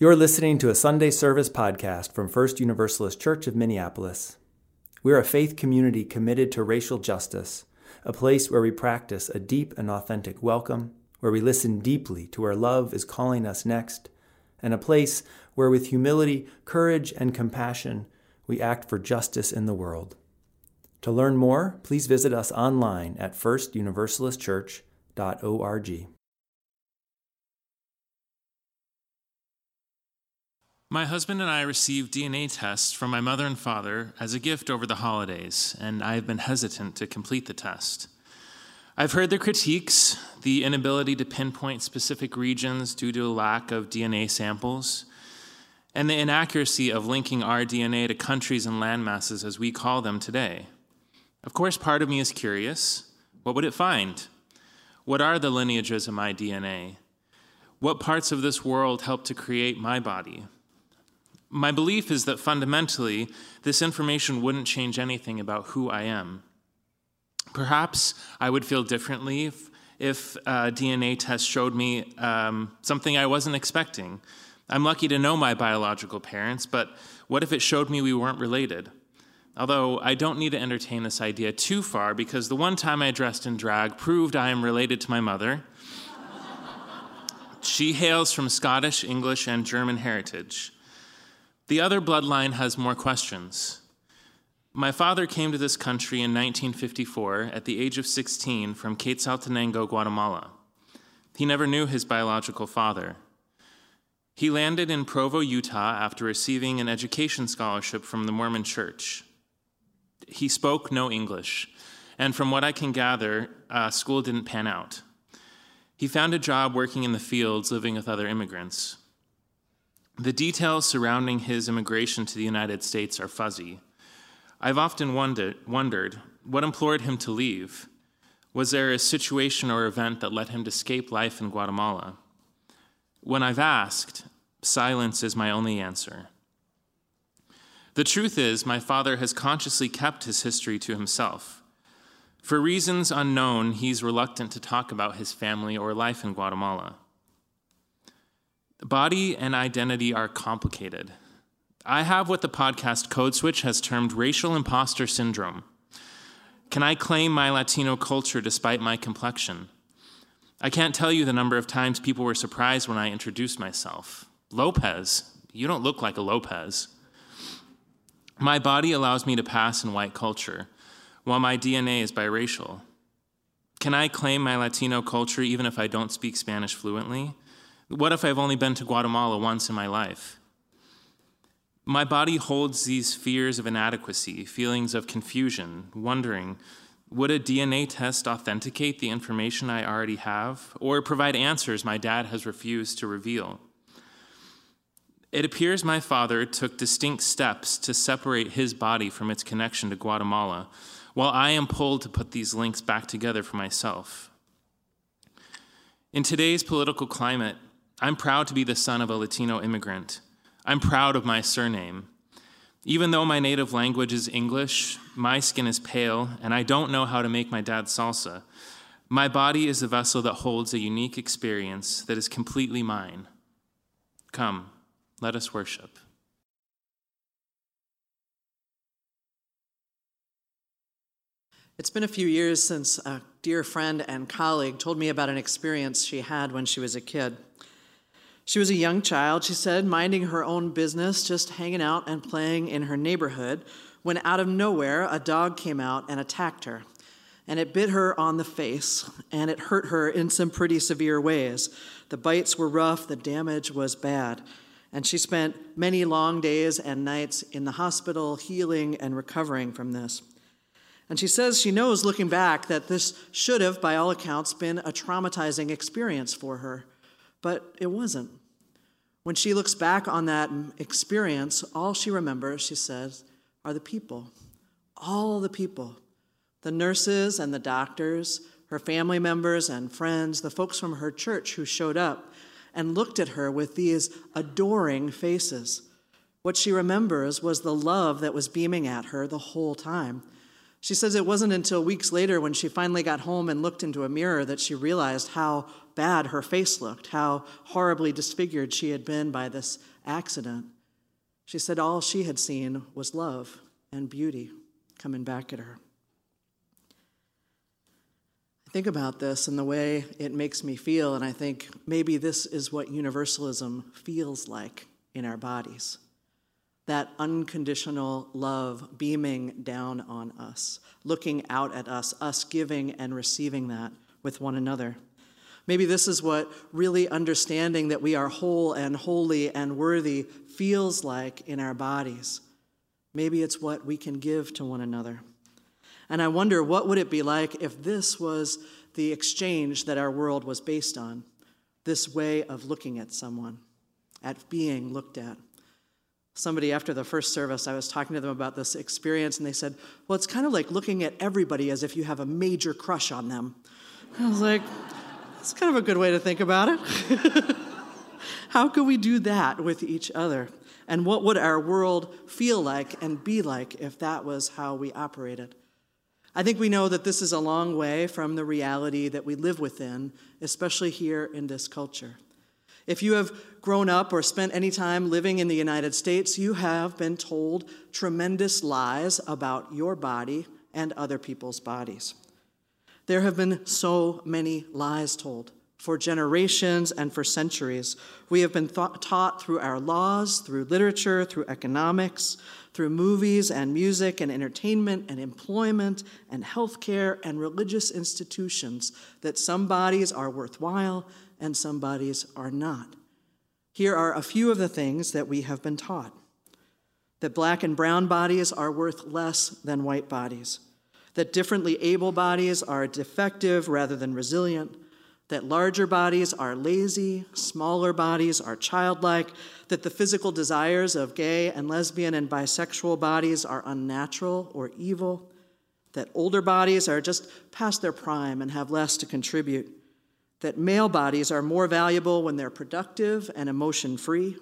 You're listening to a Sunday service podcast from First Universalist Church of Minneapolis. We're a faith community committed to racial justice, a place where we practice a deep and authentic welcome, where we listen deeply to where love is calling us next, and a place where, with humility, courage, and compassion, we act for justice in the world. To learn more, please visit us online at firstuniversalistchurch.org. My husband and I received DNA tests from my mother and father as a gift over the holidays, and I have been hesitant to complete the test. I've heard the critiques, the inability to pinpoint specific regions due to a lack of DNA samples, and the inaccuracy of linking our DNA to countries and landmasses as we call them today. Of course, part of me is curious what would it find? What are the lineages of my DNA? What parts of this world help to create my body? My belief is that fundamentally, this information wouldn't change anything about who I am. Perhaps I would feel differently if, if a DNA test showed me um, something I wasn't expecting. I'm lucky to know my biological parents, but what if it showed me we weren't related? Although I don't need to entertain this idea too far because the one time I dressed in drag proved I am related to my mother. she hails from Scottish, English, and German heritage. The other bloodline has more questions. My father came to this country in 1954 at the age of 16 from Quetzaltenango, Guatemala. He never knew his biological father. He landed in Provo, Utah after receiving an education scholarship from the Mormon Church. He spoke no English, and from what I can gather, uh, school didn't pan out. He found a job working in the fields, living with other immigrants. The details surrounding his immigration to the United States are fuzzy. I've often wondered, what implored him to leave. Was there a situation or event that led him to escape life in Guatemala? When I've asked, silence is my only answer. The truth is, my father has consciously kept his history to himself. For reasons unknown, he's reluctant to talk about his family or life in Guatemala. Body and identity are complicated. I have what the podcast Code Switch has termed racial imposter syndrome. Can I claim my Latino culture despite my complexion? I can't tell you the number of times people were surprised when I introduced myself. Lopez, you don't look like a Lopez. My body allows me to pass in white culture, while my DNA is biracial. Can I claim my Latino culture even if I don't speak Spanish fluently? What if I've only been to Guatemala once in my life? My body holds these fears of inadequacy, feelings of confusion, wondering would a DNA test authenticate the information I already have, or provide answers my dad has refused to reveal? It appears my father took distinct steps to separate his body from its connection to Guatemala, while I am pulled to put these links back together for myself. In today's political climate, I'm proud to be the son of a Latino immigrant. I'm proud of my surname. Even though my native language is English, my skin is pale, and I don't know how to make my dad's salsa. My body is a vessel that holds a unique experience that is completely mine. Come, let us worship. It's been a few years since a dear friend and colleague told me about an experience she had when she was a kid. She was a young child, she said, minding her own business, just hanging out and playing in her neighborhood, when out of nowhere a dog came out and attacked her. And it bit her on the face, and it hurt her in some pretty severe ways. The bites were rough, the damage was bad. And she spent many long days and nights in the hospital healing and recovering from this. And she says she knows, looking back, that this should have, by all accounts, been a traumatizing experience for her. But it wasn't. When she looks back on that experience, all she remembers, she says, are the people. All the people. The nurses and the doctors, her family members and friends, the folks from her church who showed up and looked at her with these adoring faces. What she remembers was the love that was beaming at her the whole time. She says it wasn't until weeks later when she finally got home and looked into a mirror that she realized how bad her face looked, how horribly disfigured she had been by this accident. She said all she had seen was love and beauty coming back at her. I think about this and the way it makes me feel, and I think maybe this is what universalism feels like in our bodies. That unconditional love beaming down on us, looking out at us, us giving and receiving that with one another. Maybe this is what really understanding that we are whole and holy and worthy feels like in our bodies. Maybe it's what we can give to one another. And I wonder what would it be like if this was the exchange that our world was based on, this way of looking at someone, at being looked at. Somebody after the first service, I was talking to them about this experience, and they said, Well, it's kind of like looking at everybody as if you have a major crush on them. I was like, That's kind of a good way to think about it. How could we do that with each other? And what would our world feel like and be like if that was how we operated? I think we know that this is a long way from the reality that we live within, especially here in this culture. If you have grown up or spent any time living in the United States, you have been told tremendous lies about your body and other people's bodies. There have been so many lies told for generations and for centuries. We have been th- taught through our laws, through literature, through economics, through movies and music and entertainment and employment and healthcare and religious institutions that some bodies are worthwhile and some bodies are not. Here are a few of the things that we have been taught. That black and brown bodies are worth less than white bodies, that differently able bodies are defective rather than resilient. That larger bodies are lazy, smaller bodies are childlike, that the physical desires of gay and lesbian and bisexual bodies are unnatural or evil, that older bodies are just past their prime and have less to contribute, that male bodies are more valuable when they're productive and emotion free,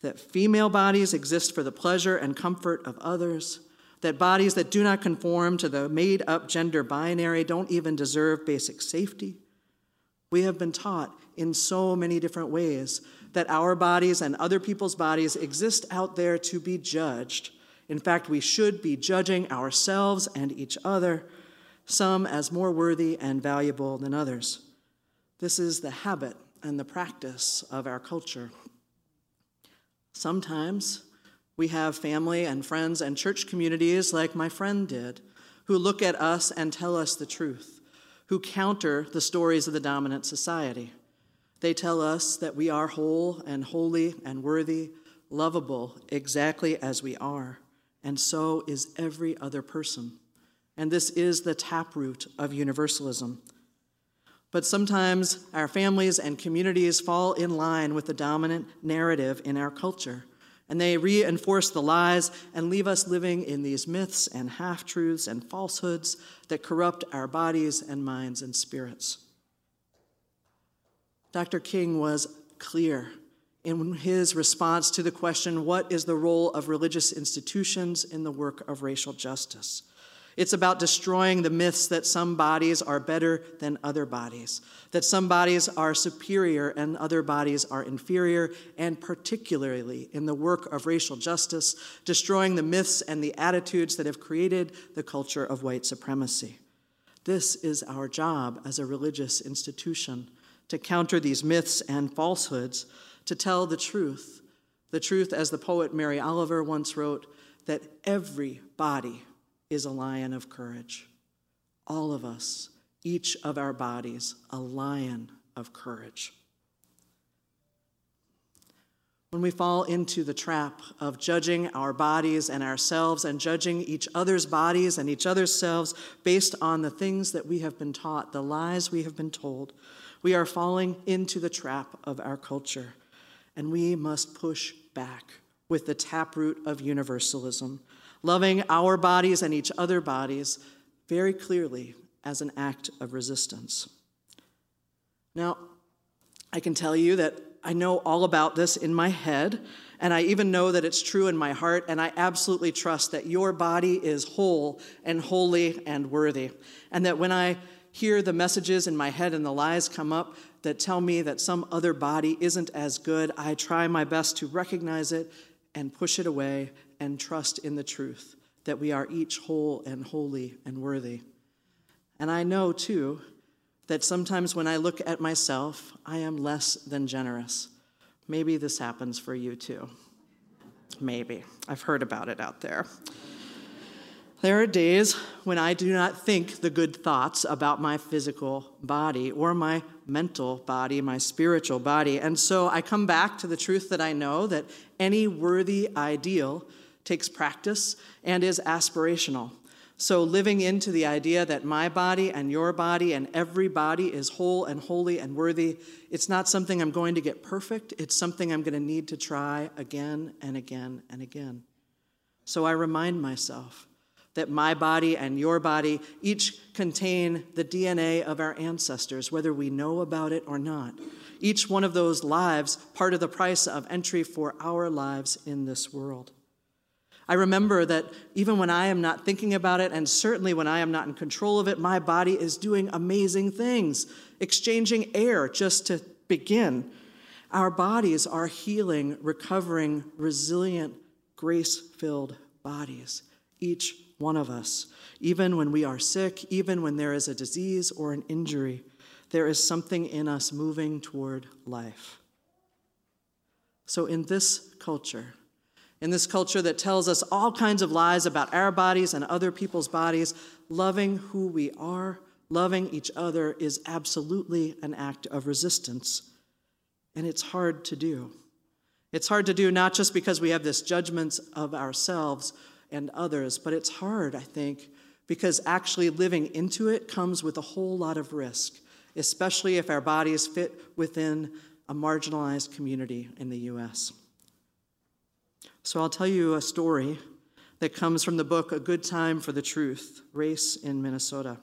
that female bodies exist for the pleasure and comfort of others, that bodies that do not conform to the made up gender binary don't even deserve basic safety we have been taught in so many different ways that our bodies and other people's bodies exist out there to be judged. In fact, we should be judging ourselves and each other, some as more worthy and valuable than others. This is the habit and the practice of our culture. Sometimes we have family and friends and church communities like my friend did, who look at us and tell us the truth who counter the stories of the dominant society. They tell us that we are whole and holy and worthy, lovable exactly as we are, and so is every other person. And this is the taproot of universalism. But sometimes our families and communities fall in line with the dominant narrative in our culture and they reinforce the lies and leave us living in these myths and half truths and falsehoods that corrupt our bodies and minds and spirits. Dr. King was clear in his response to the question what is the role of religious institutions in the work of racial justice? It's about destroying the myths that some bodies are better than other bodies, that some bodies are superior and other bodies are inferior, and particularly in the work of racial justice, destroying the myths and the attitudes that have created the culture of white supremacy. This is our job as a religious institution to counter these myths and falsehoods, to tell the truth. The truth, as the poet Mary Oliver once wrote, that every body is a lion of courage. All of us, each of our bodies, a lion of courage. When we fall into the trap of judging our bodies and ourselves and judging each other's bodies and each other's selves based on the things that we have been taught, the lies we have been told, we are falling into the trap of our culture. And we must push back with the taproot of universalism loving our bodies and each other bodies very clearly as an act of resistance. Now, I can tell you that I know all about this in my head, and I even know that it's true in my heart, and I absolutely trust that your body is whole and holy and worthy. And that when I hear the messages in my head and the lies come up that tell me that some other body isn't as good, I try my best to recognize it and push it away and trust in the truth that we are each whole and holy and worthy. And I know too that sometimes when I look at myself, I am less than generous. Maybe this happens for you too. Maybe. I've heard about it out there. There are days when I do not think the good thoughts about my physical body or my mental body, my spiritual body. And so I come back to the truth that I know that any worthy ideal takes practice and is aspirational. So, living into the idea that my body and your body and every body is whole and holy and worthy, it's not something I'm going to get perfect. It's something I'm going to need to try again and again and again. So, I remind myself that my body and your body each contain the DNA of our ancestors, whether we know about it or not. Each one of those lives, part of the price of entry for our lives in this world. I remember that even when I am not thinking about it, and certainly when I am not in control of it, my body is doing amazing things, exchanging air just to begin. Our bodies are healing, recovering, resilient, grace filled bodies, each one of us. Even when we are sick, even when there is a disease or an injury, there is something in us moving toward life. So, in this culture, in this culture that tells us all kinds of lies about our bodies and other people's bodies, loving who we are, loving each other is absolutely an act of resistance. And it's hard to do. It's hard to do not just because we have this judgment of ourselves and others, but it's hard, I think, because actually living into it comes with a whole lot of risk, especially if our bodies fit within a marginalized community in the US. So I'll tell you a story that comes from the book A Good Time for the Truth Race in Minnesota.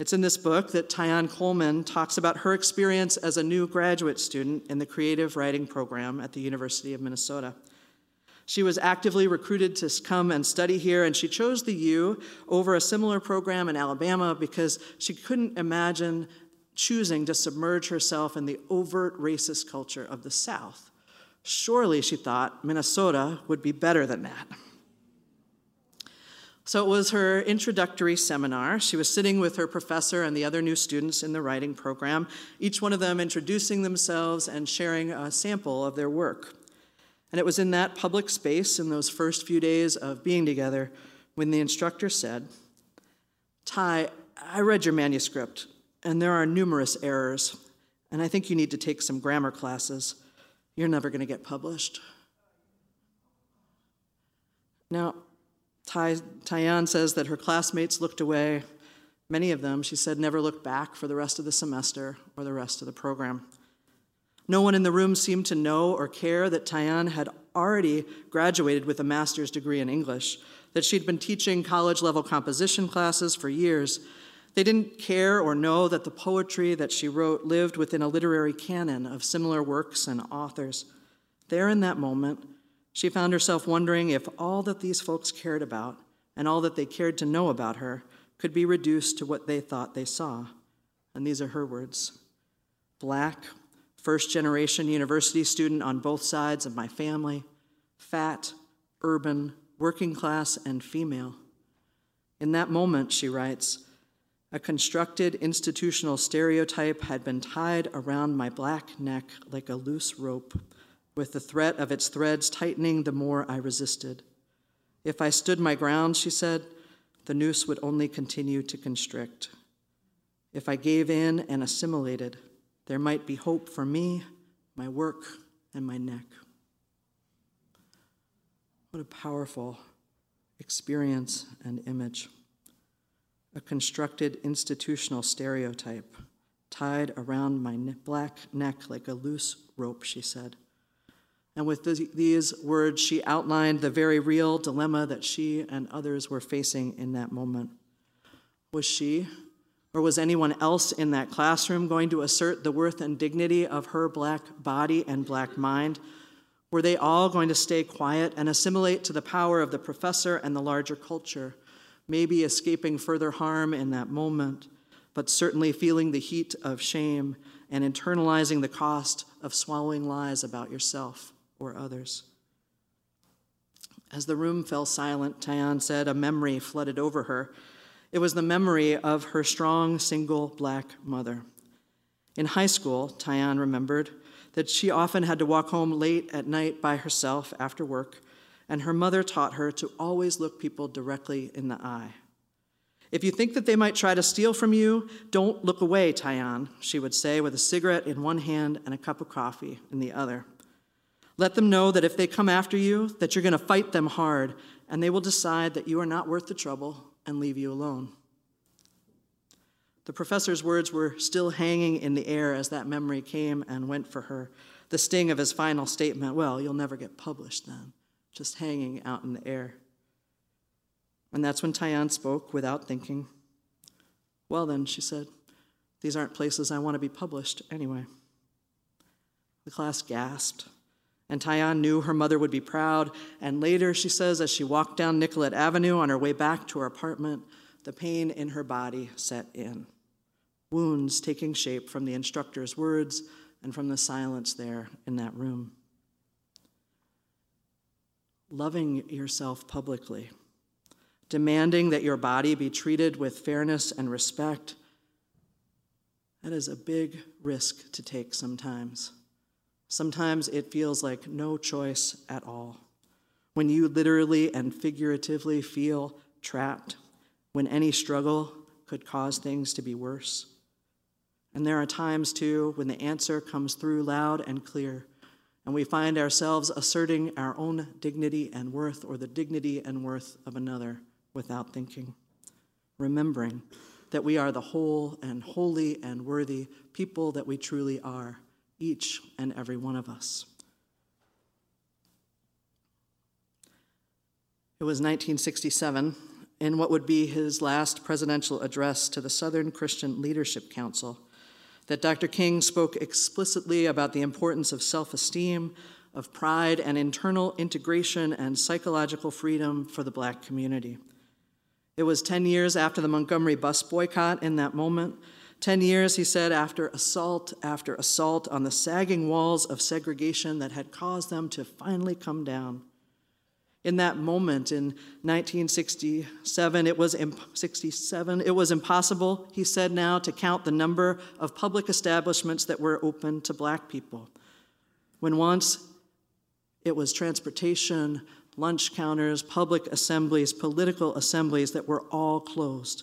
It's in this book that Taiyon Coleman talks about her experience as a new graduate student in the creative writing program at the University of Minnesota. She was actively recruited to come and study here, and she chose the U over a similar program in Alabama because she couldn't imagine choosing to submerge herself in the overt racist culture of the South. Surely, she thought, Minnesota would be better than that. So it was her introductory seminar. She was sitting with her professor and the other new students in the writing program, each one of them introducing themselves and sharing a sample of their work. And it was in that public space, in those first few days of being together, when the instructor said, Ty, I read your manuscript, and there are numerous errors, and I think you need to take some grammar classes. You're never going to get published. Now, Ty, Taiyon says that her classmates looked away. Many of them, she said, never looked back for the rest of the semester or the rest of the program. No one in the room seemed to know or care that Taiyon had already graduated with a master's degree in English, that she'd been teaching college level composition classes for years. They didn't care or know that the poetry that she wrote lived within a literary canon of similar works and authors. There in that moment, she found herself wondering if all that these folks cared about and all that they cared to know about her could be reduced to what they thought they saw. And these are her words Black, first generation university student on both sides of my family, fat, urban, working class, and female. In that moment, she writes, a constructed institutional stereotype had been tied around my black neck like a loose rope, with the threat of its threads tightening the more I resisted. If I stood my ground, she said, the noose would only continue to constrict. If I gave in and assimilated, there might be hope for me, my work, and my neck. What a powerful experience and image a constructed institutional stereotype tied around my black neck like a loose rope, she said. And with these words, she outlined the very real dilemma that she and others were facing in that moment. Was she, Or was anyone else in that classroom going to assert the worth and dignity of her black body and black mind? Were they all going to stay quiet and assimilate to the power of the professor and the larger culture, maybe escaping further harm in that moment, but certainly feeling the heat of shame and internalizing the cost of swallowing lies about yourself or others? As the room fell silent, Taiyon said a memory flooded over her. It was the memory of her strong, single black mother. In high school, Taiyon remembered that she often had to walk home late at night by herself after work, and her mother taught her to always look people directly in the eye. If you think that they might try to steal from you, don't look away, Taiyon, she would say with a cigarette in one hand and a cup of coffee in the other. Let them know that if they come after you, that you're going to fight them hard, and they will decide that you are not worth the trouble and leave you alone. The professor's words were still hanging in the air as that memory came and went for her. The sting of his final statement, well, you'll never get published then, just hanging out in the air. And that's when Taiyon spoke without thinking. Well, then, she said, these aren't places I want to be published anyway. The class gasped. And Taiyon knew her mother would be proud. And later, she says, as she walked down Nicollet Avenue on her way back to her apartment, the pain in her body set in. Wounds taking shape from the instructor's words and from the silence there in that room. Loving yourself publicly, demanding that your body be treated with fairness and respect, that is a big risk to take sometimes. Sometimes it feels like no choice at all. When you literally and figuratively feel trapped, when any struggle could cause things to be worse. And there are times, too, when the answer comes through loud and clear, and we find ourselves asserting our own dignity and worth or the dignity and worth of another without thinking, remembering that we are the whole and holy and worthy people that we truly are each and every one of us. It was 1967, in what would be his last presidential address to the Southern Christian Leadership Council, that Dr. King spoke explicitly about the importance of self esteem, of pride, and internal integration and psychological freedom for the black community. It was 10 years after the Montgomery bus boycott in that moment 10 years, he said, after assault after assault on the sagging walls of segregation that had caused them to finally come down. In that moment in 1967, it was imp- 67, it was impossible, he said now, to count the number of public establishments that were open to black people. When once it was transportation, lunch counters, public assemblies, political assemblies that were all closed.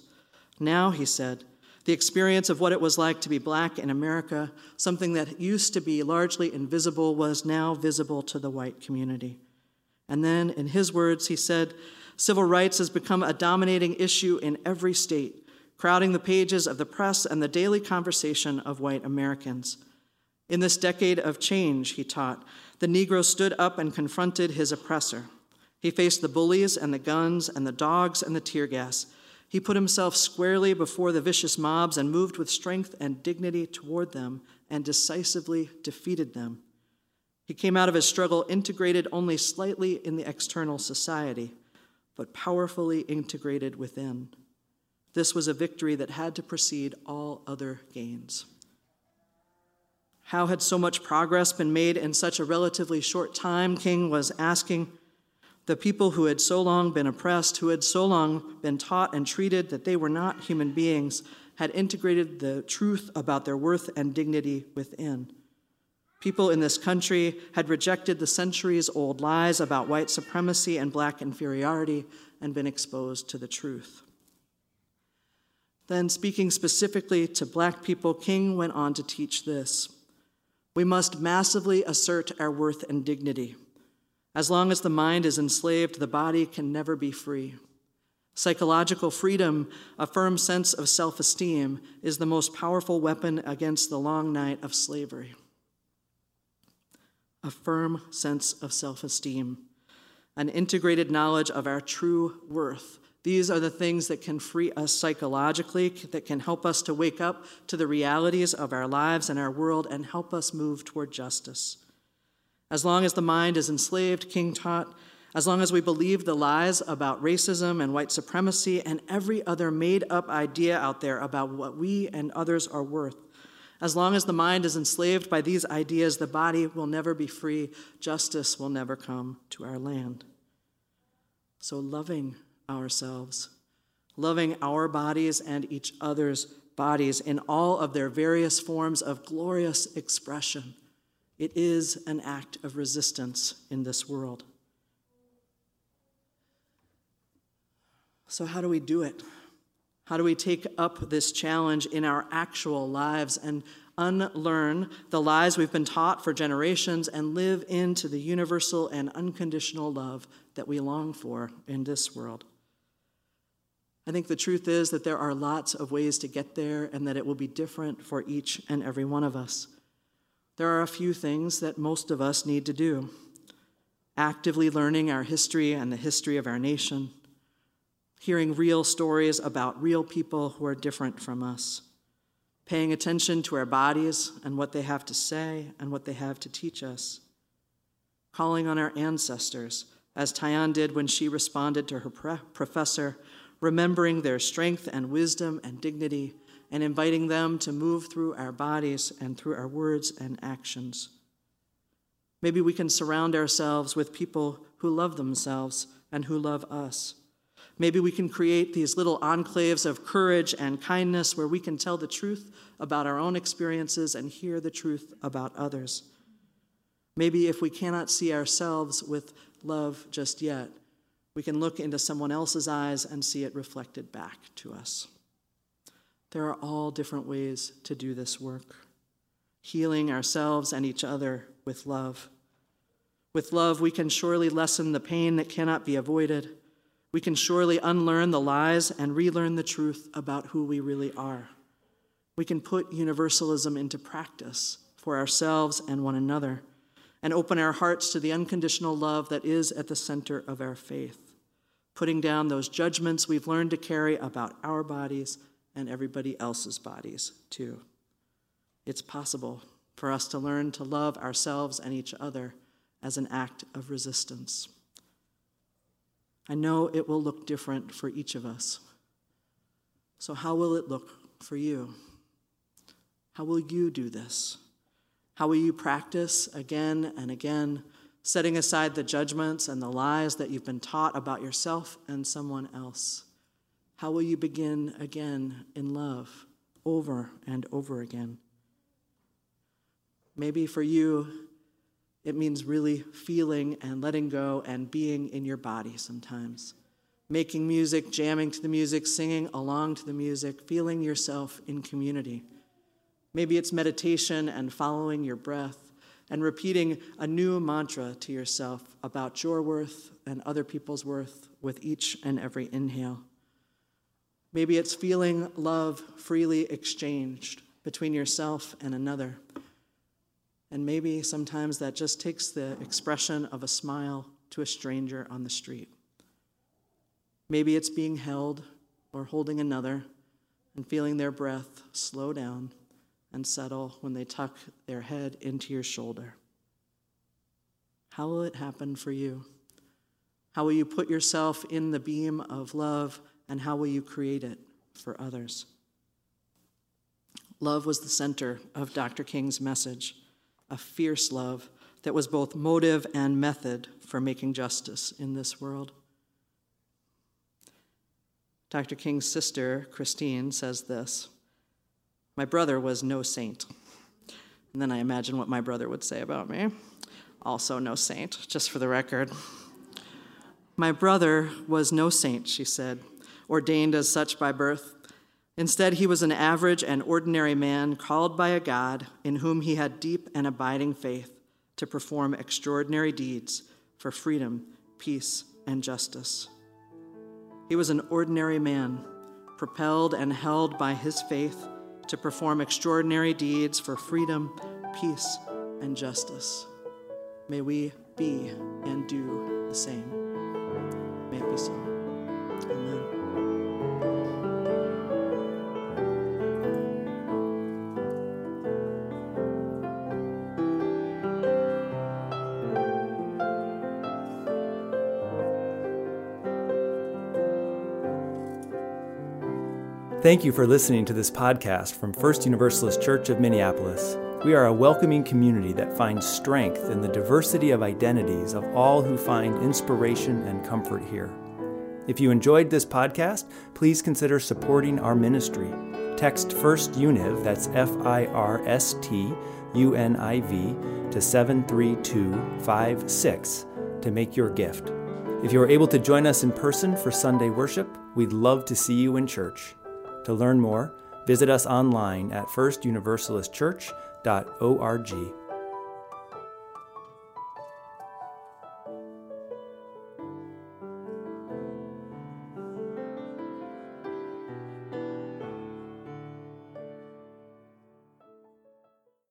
Now, he said, the experience of what it was like to be black in America, something that used to be largely invisible, was now visible to the white community. And then, in his words, he said, Civil rights has become a dominating issue in every state, crowding the pages of the press and the daily conversation of white Americans. In this decade of change, he taught, the Negro stood up and confronted his oppressor. He faced the bullies and the guns and the dogs and the tear gas. He put himself squarely before the vicious mobs and moved with strength and dignity toward them and decisively defeated them. He came out of his struggle integrated only slightly in the external society, but powerfully integrated within. This was a victory that had to precede all other gains. How had so much progress been made in such a relatively short time? King was asking the people who had so long been oppressed, who had so long been taught and treated that they were not human beings, had integrated the truth about their worth and dignity within. People in this country had rejected the centuries old lies about white supremacy and black inferiority and been exposed to the truth. Then, speaking specifically to black people, King went on to teach this We must massively assert our worth and dignity. As long as the mind is enslaved, the body can never be free. Psychological freedom, a firm sense of self esteem, is the most powerful weapon against the long night of slavery. A firm sense of self esteem, an integrated knowledge of our true worth These are the things that can free us psychologically, that can help us to wake up to the realities of our lives and our world and help us move toward justice. As long as the mind is enslaved, King taught, as long as we believe the lies about racism and white supremacy and every other made up idea out there about what we and others are worth, as long as the mind is enslaved by these ideas, the body will never be free. Justice will never come to our land. So, loving ourselves, loving our bodies and each other's bodies in all of their various forms of glorious expression, it is an act of resistance in this world. So, how do we do it? How do we take up this challenge in our actual lives and unlearn the lies we've been taught for generations and live into the universal and unconditional love that we long for in this world? I think the truth is that there are lots of ways to get there and that it will be different for each and every one of us. There are a few things that most of us need to do actively learning our history and the history of our nation hearing real stories about real people who are different from us, paying attention to our bodies and what they have to say and what they have to teach us, calling on our ancestors, as Taiyon did when she responded to her pre- professor, remembering their strength and wisdom and dignity, and inviting them to move through our bodies and through our words and actions. Maybe we can surround ourselves with people who love themselves and who love us Maybe we can create these little enclaves of courage and kindness where we can tell the truth about our own experiences and hear the truth about others. Maybe if we cannot see ourselves with love just yet, we can look into someone else's eyes and see it reflected back to us. There are all different ways to do this work, healing ourselves and each other with love. With love, we can surely lessen the pain that cannot be avoided we can surely unlearn the lies and relearn the truth about who we really are. We can put universalism into practice for ourselves and one another and open our hearts to the unconditional love that is at the center of our faith, putting down those judgments we've learned to carry about our bodies and everybody else's bodies, too. It's possible for us to learn to love ourselves and each other as an act of resistance. I know it will look different for each of us. So, how will it look for you? How will you do this? How will you practice again and again, setting aside the judgments and the lies that you've been taught about yourself and someone else? How will you begin again in love over and over again? Maybe for you, it means really feeling and letting go and being in your body sometimes. Making music, jamming to the music, singing along to the music, feeling yourself in community. Maybe it's meditation and following your breath and repeating a new mantra to yourself about your worth and other people's worth with each and every inhale. Maybe it's feeling love freely exchanged between yourself and another and maybe sometimes that just takes the expression of a smile to a stranger on the street. Maybe it's being held or holding another and feeling their breath slow down and settle when they tuck their head into your shoulder. How will it happen for you? How will you put yourself in the beam of love and how will you create it for others? Love was the center of Dr. King's message a fierce love that was both motive and method for making justice in this world. Dr. King's sister, Christine, says this My brother was no saint. And then I imagine what my brother would say about me. Also, no saint, just for the record. My brother was no saint, she said, ordained as such by birth. Instead, he was an average and ordinary man called by a God in whom he had deep and abiding faith to perform extraordinary deeds for freedom, peace, and justice. He was an ordinary man, propelled and held by his faith to perform extraordinary deeds for freedom, peace, and justice. May we be and do the same. May it be so. Thank you for listening to this podcast from First Universalist Church of Minneapolis. We are a welcoming community that finds strength in the diversity of identities of all who find inspiration and comfort here. If you enjoyed this podcast, please consider supporting our ministry. Text First Univ, that's F I R S T U N I V, to 73256 to make your gift. If you are able to join us in person for Sunday worship, we'd love to see you in church. To learn more, visit us online at firstuniversalistchurch.org.